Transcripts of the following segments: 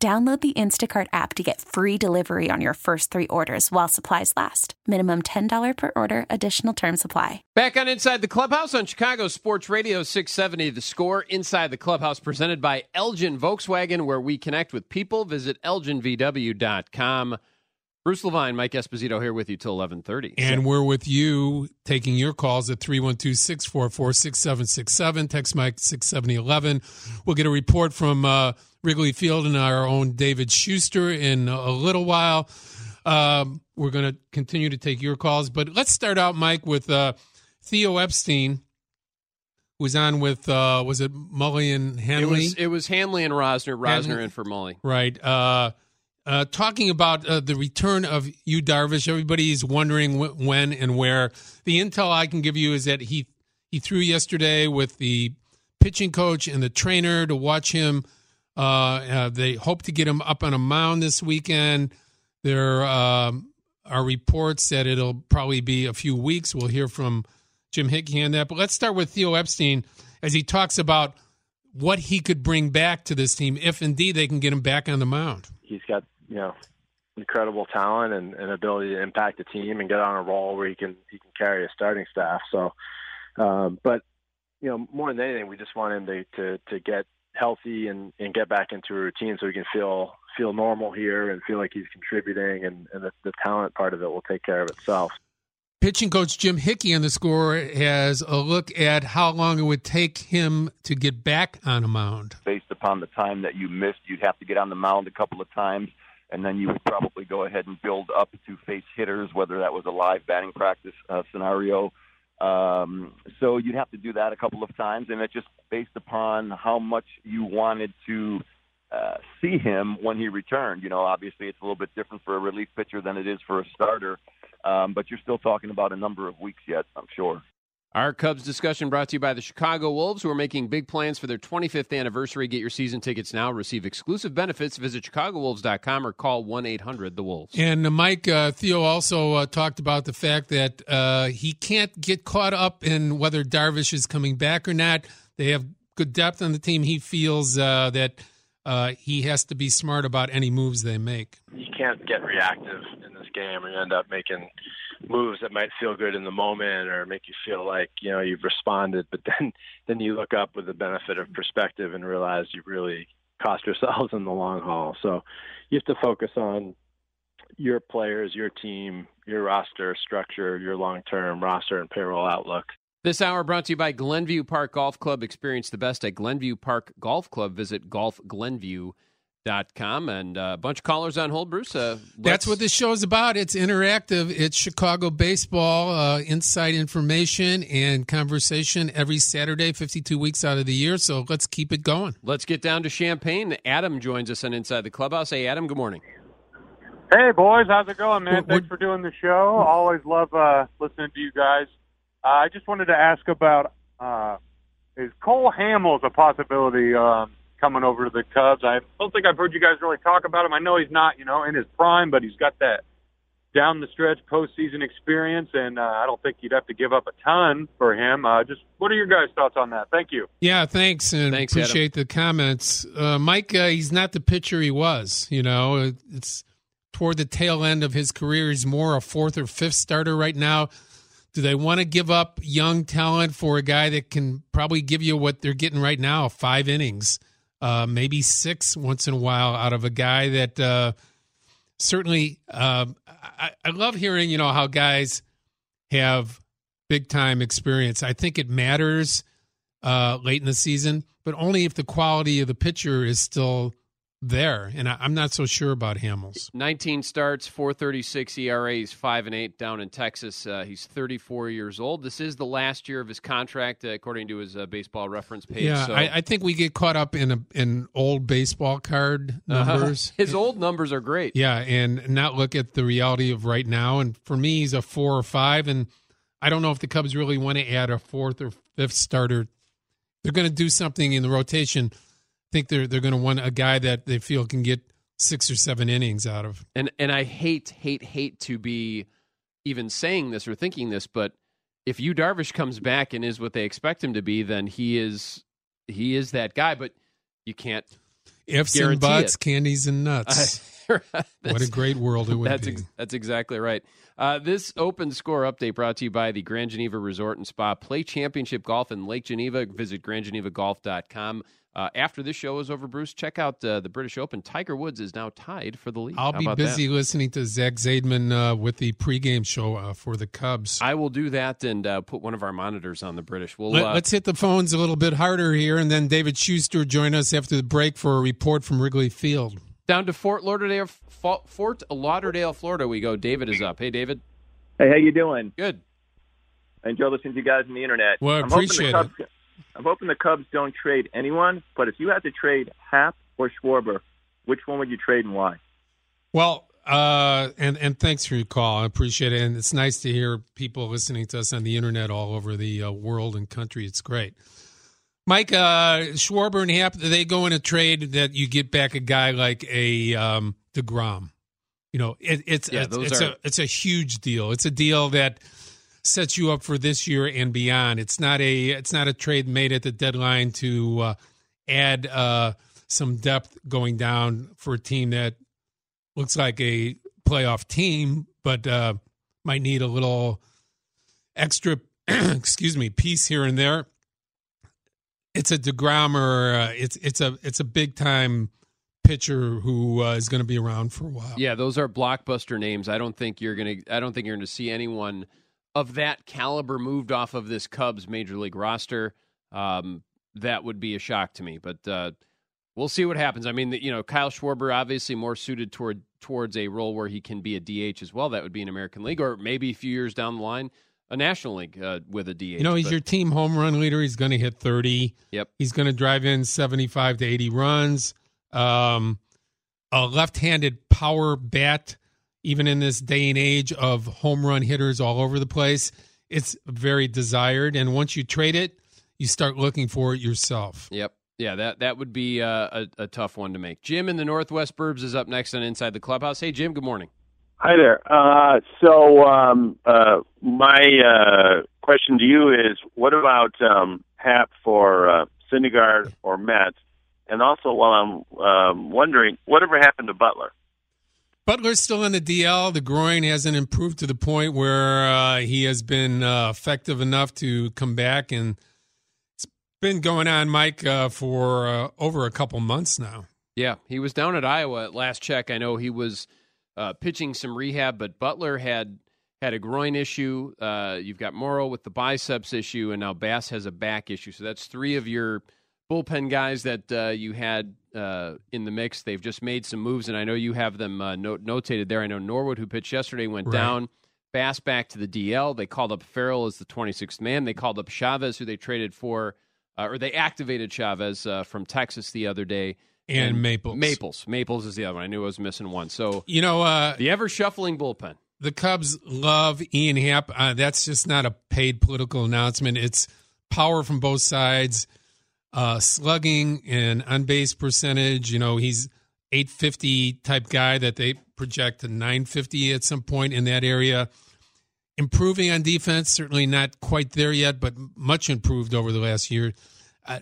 Download the Instacart app to get free delivery on your first three orders while supplies last. Minimum $10 per order, additional term supply. Back on Inside the Clubhouse on Chicago Sports Radio 670, the score Inside the Clubhouse presented by Elgin Volkswagen, where we connect with people. Visit elginvw.com. Bruce Levine, Mike Esposito here with you till 1130. And we're with you taking your calls at 312-644-6767. Text Mike 67011. We'll get a report from uh, Wrigley Field and our own David Schuster in a little while. Um, we're going to continue to take your calls, but let's start out, Mike, with uh, Theo Epstein, who was on with uh, was it Mully and Hanley? It was, it was Hanley and Rosner. Rosner in for Mully. Right. Uh, uh, talking about uh, the return of Yu Darvish, Everybody's wondering wh- when and where. The intel I can give you is that he he threw yesterday with the pitching coach and the trainer to watch him uh, uh, they hope to get him up on a mound this weekend. There um, are reports that it'll probably be a few weeks. We'll hear from Jim Hickey on that. But let's start with Theo Epstein as he talks about what he could bring back to this team if indeed they can get him back on the mound. He's got, you know, incredible talent and, and ability to impact the team and get on a roll where he can he can carry a starting staff. So, um, but you know, more than anything, we just want him to to, to get healthy and, and get back into a routine so he can feel feel normal here and feel like he's contributing and, and the, the talent part of it will take care of itself. Pitching coach Jim Hickey on the score has a look at how long it would take him to get back on a mound. Based upon the time that you missed, you'd have to get on the mound a couple of times, and then you would probably go ahead and build up to face hitters, whether that was a live batting practice uh, scenario um, so you'd have to do that a couple of times, and it's just based upon how much you wanted to uh, see him when he returned. You know, obviously it's a little bit different for a relief pitcher than it is for a starter, um, but you're still talking about a number of weeks yet, I'm sure. Our Cubs discussion brought to you by the Chicago Wolves, who are making big plans for their 25th anniversary. Get your season tickets now. Receive exclusive benefits. Visit ChicagoWolves.com or call 1 800 The Wolves. And uh, Mike, uh, Theo also uh, talked about the fact that uh, he can't get caught up in whether Darvish is coming back or not. They have good depth on the team. He feels uh, that uh, he has to be smart about any moves they make. You can't get reactive in this game and end up making moves that might feel good in the moment or make you feel like you know you've responded, but then then you look up with the benefit of perspective and realize you really cost yourselves in the long haul. So you have to focus on your players, your team, your roster structure, your long-term roster and payroll outlook. This hour brought to you by Glenview Park Golf Club. Experience the best at Glenview Park Golf Club. Visit golfglenview.com Dot com and uh, a bunch of callers on hold, Bruce. Uh, That's what this show is about. It's interactive. It's Chicago baseball, uh, inside information and conversation every Saturday, 52 weeks out of the year. So let's keep it going. Let's get down to Champaign. Adam joins us on Inside the Clubhouse. Hey, Adam, good morning. Hey, boys. How's it going, man? We're, Thanks for doing the show. Always love uh, listening to you guys. Uh, I just wanted to ask about uh, is Cole Hamels a possibility? Um, coming over to the Cubs. I don't think I've heard you guys really talk about him. I know he's not, you know, in his prime, but he's got that down the stretch postseason experience, and uh, I don't think you'd have to give up a ton for him. Uh, just what are your guys' thoughts on that? Thank you. Yeah, thanks, and Thanks, appreciate the comments. Uh, Mike, uh, he's not the pitcher he was. You know, it's toward the tail end of his career. He's more a fourth or fifth starter right now. Do they want to give up young talent for a guy that can probably give you what they're getting right now, five innings? uh, maybe six once in a while out of a guy that uh, certainly uh, I, I, love hearing you know how guys have big time experience. I think it matters uh, late in the season, but only if the quality of the pitcher is still there, and I, am not so sure about Hamels. 19 starts, 436 ERA. He's 5 and 8 down in Texas. Uh, he's 34 years old. This is the last year of his contract, uh, according to his uh, baseball reference page. Yeah, so. I, I, think we get caught up in a, in old baseball card uh-huh. numbers. Uh-huh. His old numbers are great. Yeah, and not look at the reality of right now. And for me, he's a four or five. And I don't know if the Cubs really want to add a fourth or fifth starter. They're going to do something in the rotation – think they're they're going to want a guy that they feel can get six or seven innings out of. And and I hate hate hate to be even saying this or thinking this, but if Yu Darvish comes back and is what they expect him to be, then he is he is that guy. But you can't ifs and buts, it. candies and nuts. what a great world it would that's be. Ex- that's exactly right. Uh, this open score update brought to you by the Grand Geneva Resort and Spa. Play championship golf in Lake Geneva. Visit grandgenevagolf.com. Uh, after this show is over, Bruce, check out uh, the British Open. Tiger Woods is now tied for the lead. I'll be busy that? listening to Zach Zaidman uh, with the pregame show uh, for the Cubs. I will do that and uh, put one of our monitors on the British. We'll, Let, us uh, hit the phones a little bit harder here, and then David Schuster join us after the break for a report from Wrigley Field. Down to Fort Lauderdale, Fort Lauderdale, Florida. We go. David is up. Hey, David. Hey, how you doing? Good. I enjoy listening to you guys on the internet. Well, I appreciate Cubs, it. I'm hoping the Cubs don't trade anyone, but if you had to trade Happ or Schwarber, which one would you trade and why? Well, uh, and and thanks for your call. I appreciate it, and it's nice to hear people listening to us on the internet all over the uh, world and country. It's great. Mike uh, Schwarber and Happ, they go in a trade that you get back a guy like a um, Degrom. You know, it, it's yeah, it's, it's are... a it's a huge deal. It's a deal that sets you up for this year and beyond. It's not a it's not a trade made at the deadline to uh, add uh, some depth going down for a team that looks like a playoff team, but uh, might need a little extra excuse me piece here and there. It's a Degrom or uh, it's it's a it's a big time pitcher who uh, is going to be around for a while. Yeah, those are blockbuster names. I don't think you're going to. I don't think you're going to see anyone of that caliber moved off of this Cubs major league roster, um, that would be a shock to me. But uh, we'll see what happens. I mean, you know, Kyle Schwarber obviously more suited toward towards a role where he can be a DH as well. That would be an American League, or maybe a few years down the line, a National League uh, with a DH. You know, he's but, your team home run leader. He's going to hit thirty. Yep. He's going to drive in seventy-five to eighty runs. Um, a left-handed power bat even in this day and age of home run hitters all over the place, it's very desired. And once you trade it, you start looking for it yourself. Yep. Yeah, that that would be uh, a, a tough one to make. Jim in the Northwest Burbs is up next on Inside the Clubhouse. Hey, Jim. Good morning. Hi there. Uh, so um, uh, my uh, question to you is, what about um, Happ for uh, Syndergaard or Met? And also, while I'm um, wondering, whatever happened to Butler? Butler's still in the DL. The groin hasn't improved to the point where uh, he has been uh, effective enough to come back, and it's been going on, Mike, uh, for uh, over a couple months now. Yeah, he was down at Iowa at last check. I know he was uh, pitching some rehab, but Butler had had a groin issue. Uh, you've got Morrow with the biceps issue, and now Bass has a back issue. So that's three of your bullpen guys that uh, you had uh, in the mix. They've just made some moves, and I know you have them uh, note- notated there. I know Norwood, who pitched yesterday, went right. down. Bass back to the DL. They called up Farrell as the 26th man. They called up Chavez, who they traded for, uh, or they activated Chavez uh, from Texas the other day. And, and, Maples. Maples. Maples is the other one. I knew I was missing one. So you know uh, the ever shuffling bullpen. The Cubs love Ian Happ. that's just not a paid political announcement. It's power from both sides uh, slugging and on base percentage. You know, he's 850 type guy that they project to 950 at some point in that area. Improving on defense, certainly not quite there yet, but much improved over the last year. Uh,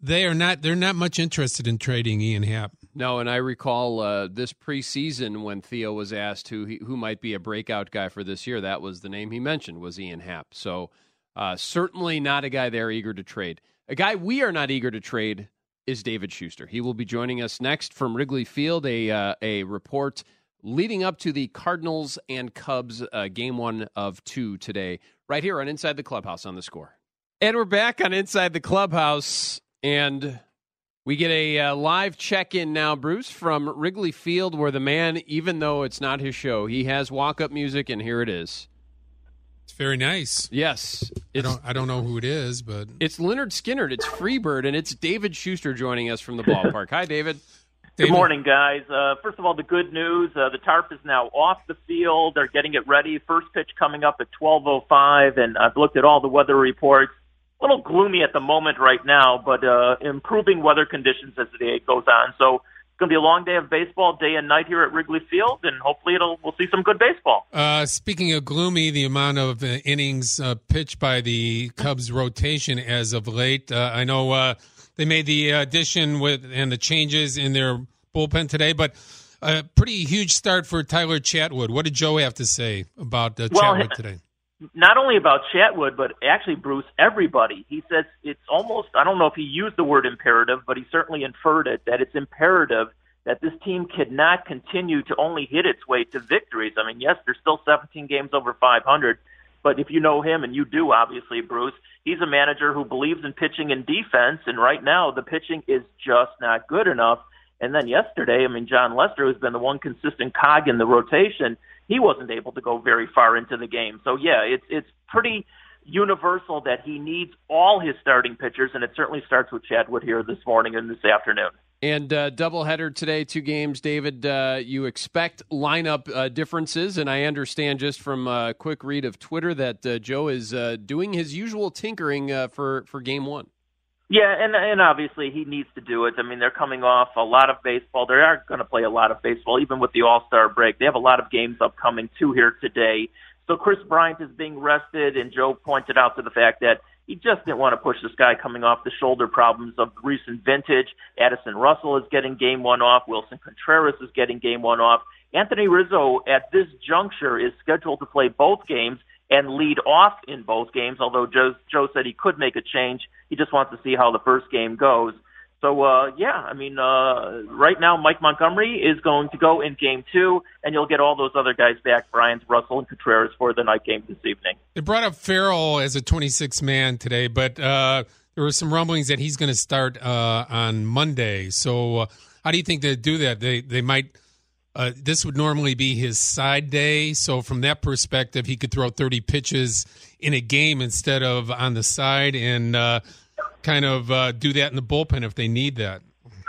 they are not they're not much interested in trading Ian Happ. No, and I recall uh, this preseason when Theo was asked who he, who might be a breakout guy for this year. That was the name he mentioned was Ian Happ. So uh, certainly not a guy they're eager to trade. A guy we are not eager to trade is David Schuster. He will be joining us next from Wrigley Field, a, uh, a report leading up to the Cardinals and Cubs uh, game one of two today, right here on Inside the Clubhouse on the score. And we're back on Inside the Clubhouse. And We get a uh, live check in now, Bruce, from Wrigley Field, where the man, even though it's not his show, he has walk up music, and here it is. It's very nice. Yes. I don't, I don't know who it is, but. It's Lynyrd Skynyrd. It's Freebird, and it's David Schuster joining us from the ballpark. Hi, David. David. Good morning, guys. Uh, first of all, the good news: uh, the tarp is now off the field. They're getting it ready. First pitch coming up at 12:05, and I've looked at all the weather reports a little gloomy at the moment right now, but uh, improving weather conditions as the day goes on. So it's going to be a long day of baseball, day and night here at Wrigley Field, and hopefully it'll we'll see some good baseball. Uh, speaking of gloomy, the amount of uh, innings uh, pitched by the Cubs rotation as of late, uh, I know uh, they made the addition with and the changes in their bullpen today, but. A pretty huge start for Tyler Chatwood. What did Joe have to say about uh, well, Chatwood today? Not only about Chatwood, but actually Bruce, everybody. He says it's almost, I don't know if he used the word imperative, but he certainly inferred it, that it's imperative that this team cannot continue to only hit its way to victories. I mean, yes, there's still 17 games over 500, but if you know him, and you do, obviously, Bruce, he's a manager who believes in pitching and defense, and right now the pitching is just not good enough. And then yesterday, I mean, Jon Lester who's been the one consistent cog in the rotation he wasn't able to go very far into the game. So yeah, it's it's pretty universal that he needs all his starting pitchers, and it certainly starts with Chatwood here this morning and this afternoon. And uh, doubleheader today, two games. David, uh, you expect lineup uh, differences, and I understand just from a quick read of Twitter that uh, Joe is uh, doing his usual tinkering uh, for for game one. Yeah, and and obviously he needs to do it. I mean, they're coming off a lot of baseball. They are going to play a lot of baseball, even with the All Star break. They have a lot of games upcoming too here today. So Kris Bryant is being rested, and Joe pointed out to the fact that he just didn't want to push this guy coming off the shoulder problems of recent vintage. Addison Russell is getting game one off. Willson Contreras is getting game one off. Anthony Rizzo at this juncture is scheduled to play both games and lead off in both games, although Joe, Joe said he could make a change. He just wants to see how the first game goes. So, uh, yeah, I mean, uh, right now, Mike Montgomery is going to go in game two, and you'll get all those other guys back, Bryant, Russell, and Contreras, for the night game this evening. They brought up Farrell as a 26 man today, but uh, there were some rumblings that he's going to start uh, on Monday. So, uh, how do you think they do that? They, they might uh, this would normally be his side day. So, from that perspective, he could throw 30 pitches in a game instead of on the side and uh, kind of uh, do that in the bullpen if they need that.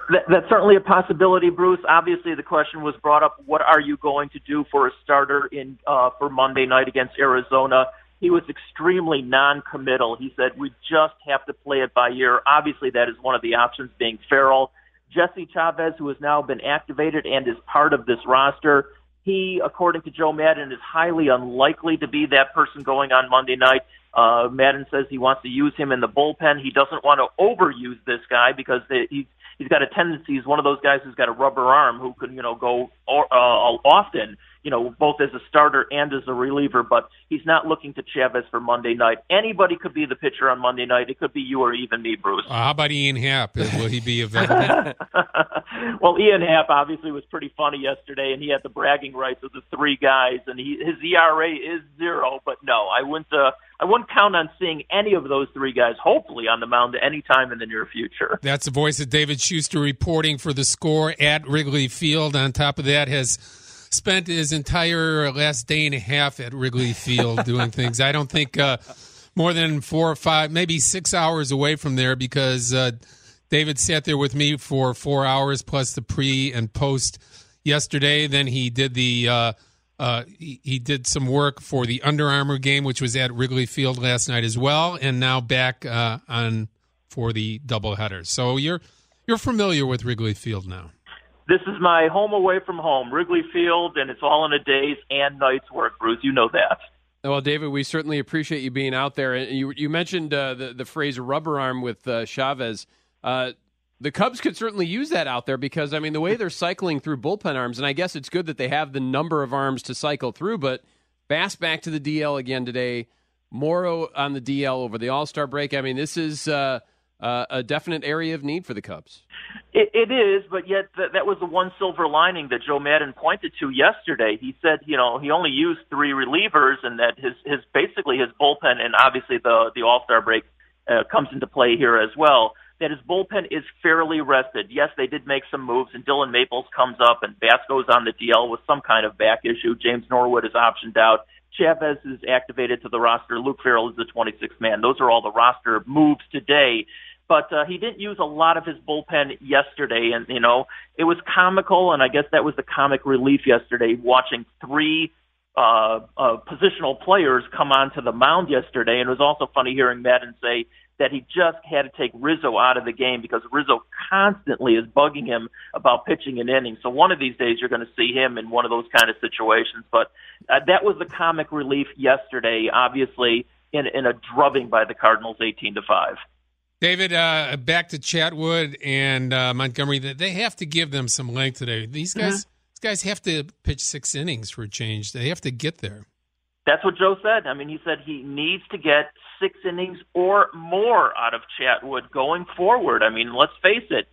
that. That's certainly a possibility, Bruce. Obviously, the question was brought up what are you going to do for a starter in uh, for Monday night against Arizona? He was extremely non committal. He said, We just have to play it by ear. Obviously, that is one of the options being Farrell. Jesse Chavez, who has now been activated and is part of this roster, he, according to Joe Maddon, is highly unlikely to be that person going on Monday night. Uh, Maddon says he wants to use him in the bullpen. He doesn't want to overuse this guy because he's he's got a tendency. He's one of those guys who's got a rubber arm who can you know go or, uh, often you know, both as a starter and as a reliever, but he's not looking to Chavez for Monday night. Anybody could be the pitcher on Monday night. It could be you or even me, Bruce. Uh, how about Ian Happ? Will he be available? well, Ian Happ obviously was pretty funny yesterday, and he had the bragging rights of the three guys, and he, his ERA is zero. But no, I wouldn't. Uh, I wouldn't count on seeing any of those three guys, hopefully, on the mound anytime in the near future. That's the voice of David Schuster reporting for the score at Wrigley Field. On top of that, has spent his entire last day and a half at Wrigley Field doing things. I don't think uh, more than four or five, maybe six hours away from there because uh, David sat there with me for four hours plus the pre and post yesterday. Then he did the. Uh, uh, he, he, did some work for the Under Armour game, which was at Wrigley Field last night as well, and now back uh, on for the doubleheader. So you're you're familiar with Wrigley Field now. This is my home away from home, Wrigley Field, and it's all in a day's and night's work, Bruce. You know that. Well, David, we certainly appreciate you being out there. And you, you mentioned uh, the, the phrase rubber arm with uh, Chavez. The Cubs could certainly use that out there because, I mean, the way they're cycling through bullpen arms, and I guess it's good that they have the number of arms to cycle through, but Bass back to the DL again today. Morrow on the DL over the All Star break. I mean, this is uh, uh, a definite area of need for the Cubs. It, it is, but yet th- that was the one silver lining that Joe Maddon pointed to yesterday. He said, you know, he only used three relievers, and that his his basically his bullpen, and obviously the the All Star break uh, comes into play here as well. That his bullpen is fairly rested. Yes, they did make some moves, and Dillon Maples comes up, and Vasco's on the DL with some kind of back issue. James Norwood is optioned out. Chavez is activated to the roster. Luke Farrell is the 26th man. Those are all the roster moves today. But uh, he didn't use a lot of his bullpen yesterday, and you know it was comical, and I guess that was the comic relief yesterday, watching three uh, uh, positional players come onto the mound yesterday. And it was also funny hearing Maddon say that he just had to take Rizzo out of the game because Rizzo constantly is bugging him about pitching an inning. So one of these days you're going to see him in one of those kind of situations. But uh, that was the comic relief yesterday, obviously in, in a drubbing by the Cardinals, 18 to five. David, uh, back to Chatwood and uh, Montgomery. They have to give them some length today. These guys, mm-hmm. These guys have to pitch six innings for a change. They have to get there. That's what Joe said. I mean, he said he needs to get six innings or more out of Chatwood going forward. I mean, let's face it,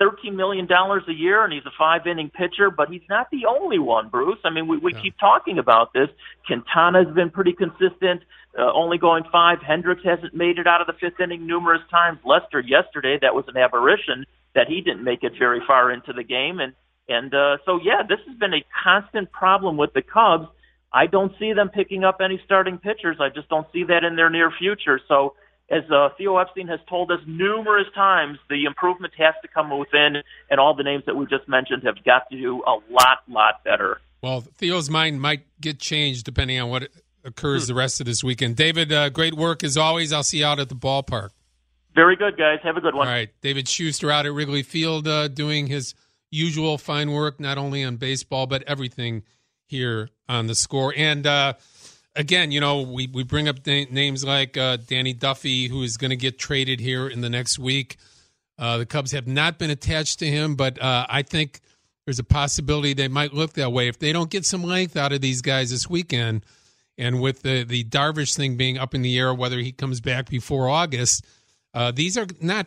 $13 million a year and he's a five inning pitcher, but he's not the only one, Bruce. I mean, we, we yeah. keep talking about this. Quintana's been pretty consistent, uh, only going five. Hendricks hasn't made it out of the fifth inning numerous times. Lester yesterday, that was an aberration that he didn't make it very far into the game. And, and, uh, so yeah, this has been a constant problem with the Cubs. I don't see them picking up any starting pitchers. I just don't see that in their near future. So, as uh, Theo Epstein has told us numerous times, the improvement has to come within, and all the names that we just mentioned have got to do a lot, lot better. Well, Theo's mind might get changed depending on what occurs the rest of this weekend. David, uh, great work as always. I'll see you out at the ballpark. Very good, guys. Have a good one. All right. David Schuster out at Wrigley Field uh, doing his usual fine work, not only on baseball, but everything here on the score. And uh, again, you know, we, we bring up names like uh, Danny Duffy, who is going to get traded here in the next week. Uh, the Cubs have not been attached to him, but uh, I think there's a possibility they might look that way if they don't get some length out of these guys this weekend. And with the the Darvish thing being up in the air, whether he comes back before August, uh, these are not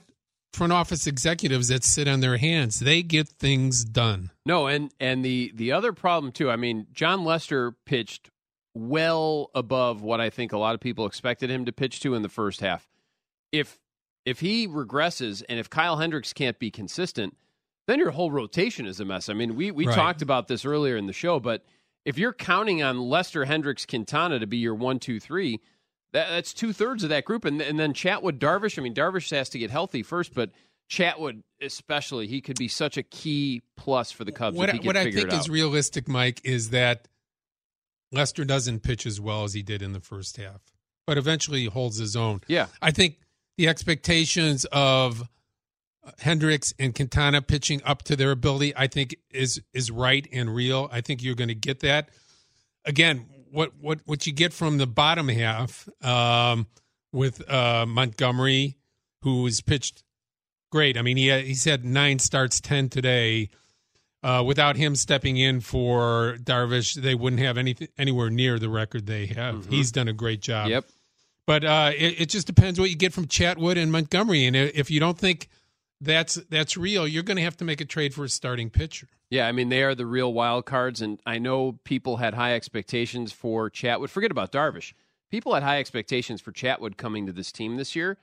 front office executives that sit on their hands. They get things done. No, and and the the other problem too. I mean, Jon Lester pitched well above what I think a lot of people expected him to pitch to in the first half. If if he regresses and if Kyle Hendricks can't be consistent, then your whole rotation is a mess. I mean, we we right. talked about this earlier in the show, but if you're counting on Lester Hendricks Quintana to be your one, two, three, that, that's two thirds of that group, and and then Chatwood Darvish. I mean, Darvish has to get healthy first, but Chatwood especially, he could be such a key plus for the Cubs. What, what I think is realistic, Mike, is that Lester doesn't pitch as well as he did in the first half, but eventually he holds his own. Yeah. I think the expectations of Hendricks and Quintana pitching up to their ability, I think is is right and real. I think you're going to get that. Again, what what what you get from the bottom half um, with uh, Montgomery, who has pitched great. I mean, he he's had nine starts, ten today. Uh, without him stepping in for Darvish, they wouldn't have anything anywhere near the record they have. Mm-hmm. He's done a great job. Yep. But uh, it, it, just depends what you get from Chatwood and Montgomery, and if you don't think that's that's real, you're going to have to make a trade for a starting pitcher. Yeah, I mean they are the real wild cards, and I know people had high expectations for Chatwood. Forget about Darvish. People had high expectations for Chatwood coming to this team this year,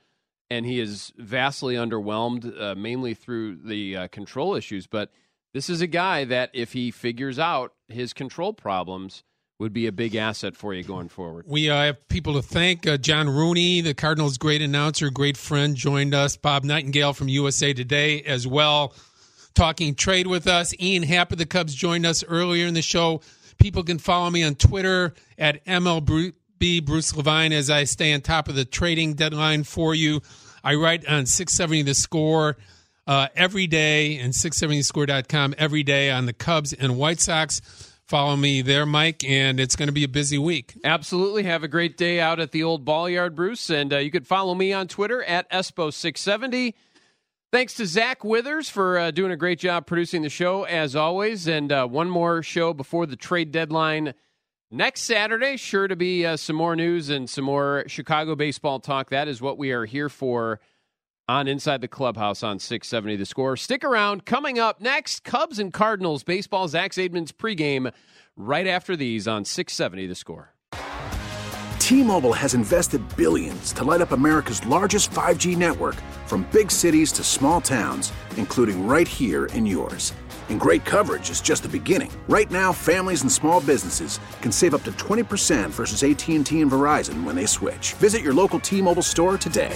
and he is vastly underwhelmed, uh, mainly through the uh, control issues. But this is a guy that if he figures out his control problems would be a big asset for you going forward. We uh, have people to thank. Uh, John Rooney, the Cardinals' great announcer, great friend, joined us. Bob Nightingale from USA Today as well, talking trade with us. Ian Happ of the Cubs joined us earlier in the show. People can follow me on Twitter at MLB Bruce Levine as I stay on top of the trading deadline for you. I write on 670 The Score uh, every day and 670score.com every day on the Cubs and White Sox. Follow me there, Mike, and it's going to be a busy week. Absolutely. Have a great day out at the old ball yard, Bruce. And uh, you could follow me on Twitter at Espo670. Thanks to Zach Withers for uh, doing a great job producing the show, as always. And uh, one more show before the trade deadline next Saturday. Sure to be uh, some more news and some more Chicago baseball talk. That is what we are here for on Inside the Clubhouse on 670 The Score. Stick around. Coming up next, Cubs and Cardinals baseball. Zach Zaidman's pregame right after these on 670 The Score. T-Mobile has invested billions to light up America's largest 5G network from big cities to small towns, including right here in yours. And great coverage is just the beginning. Right now, families and small businesses can save up to 20% versus AT&T and Verizon when they switch. Visit your local T-Mobile store today.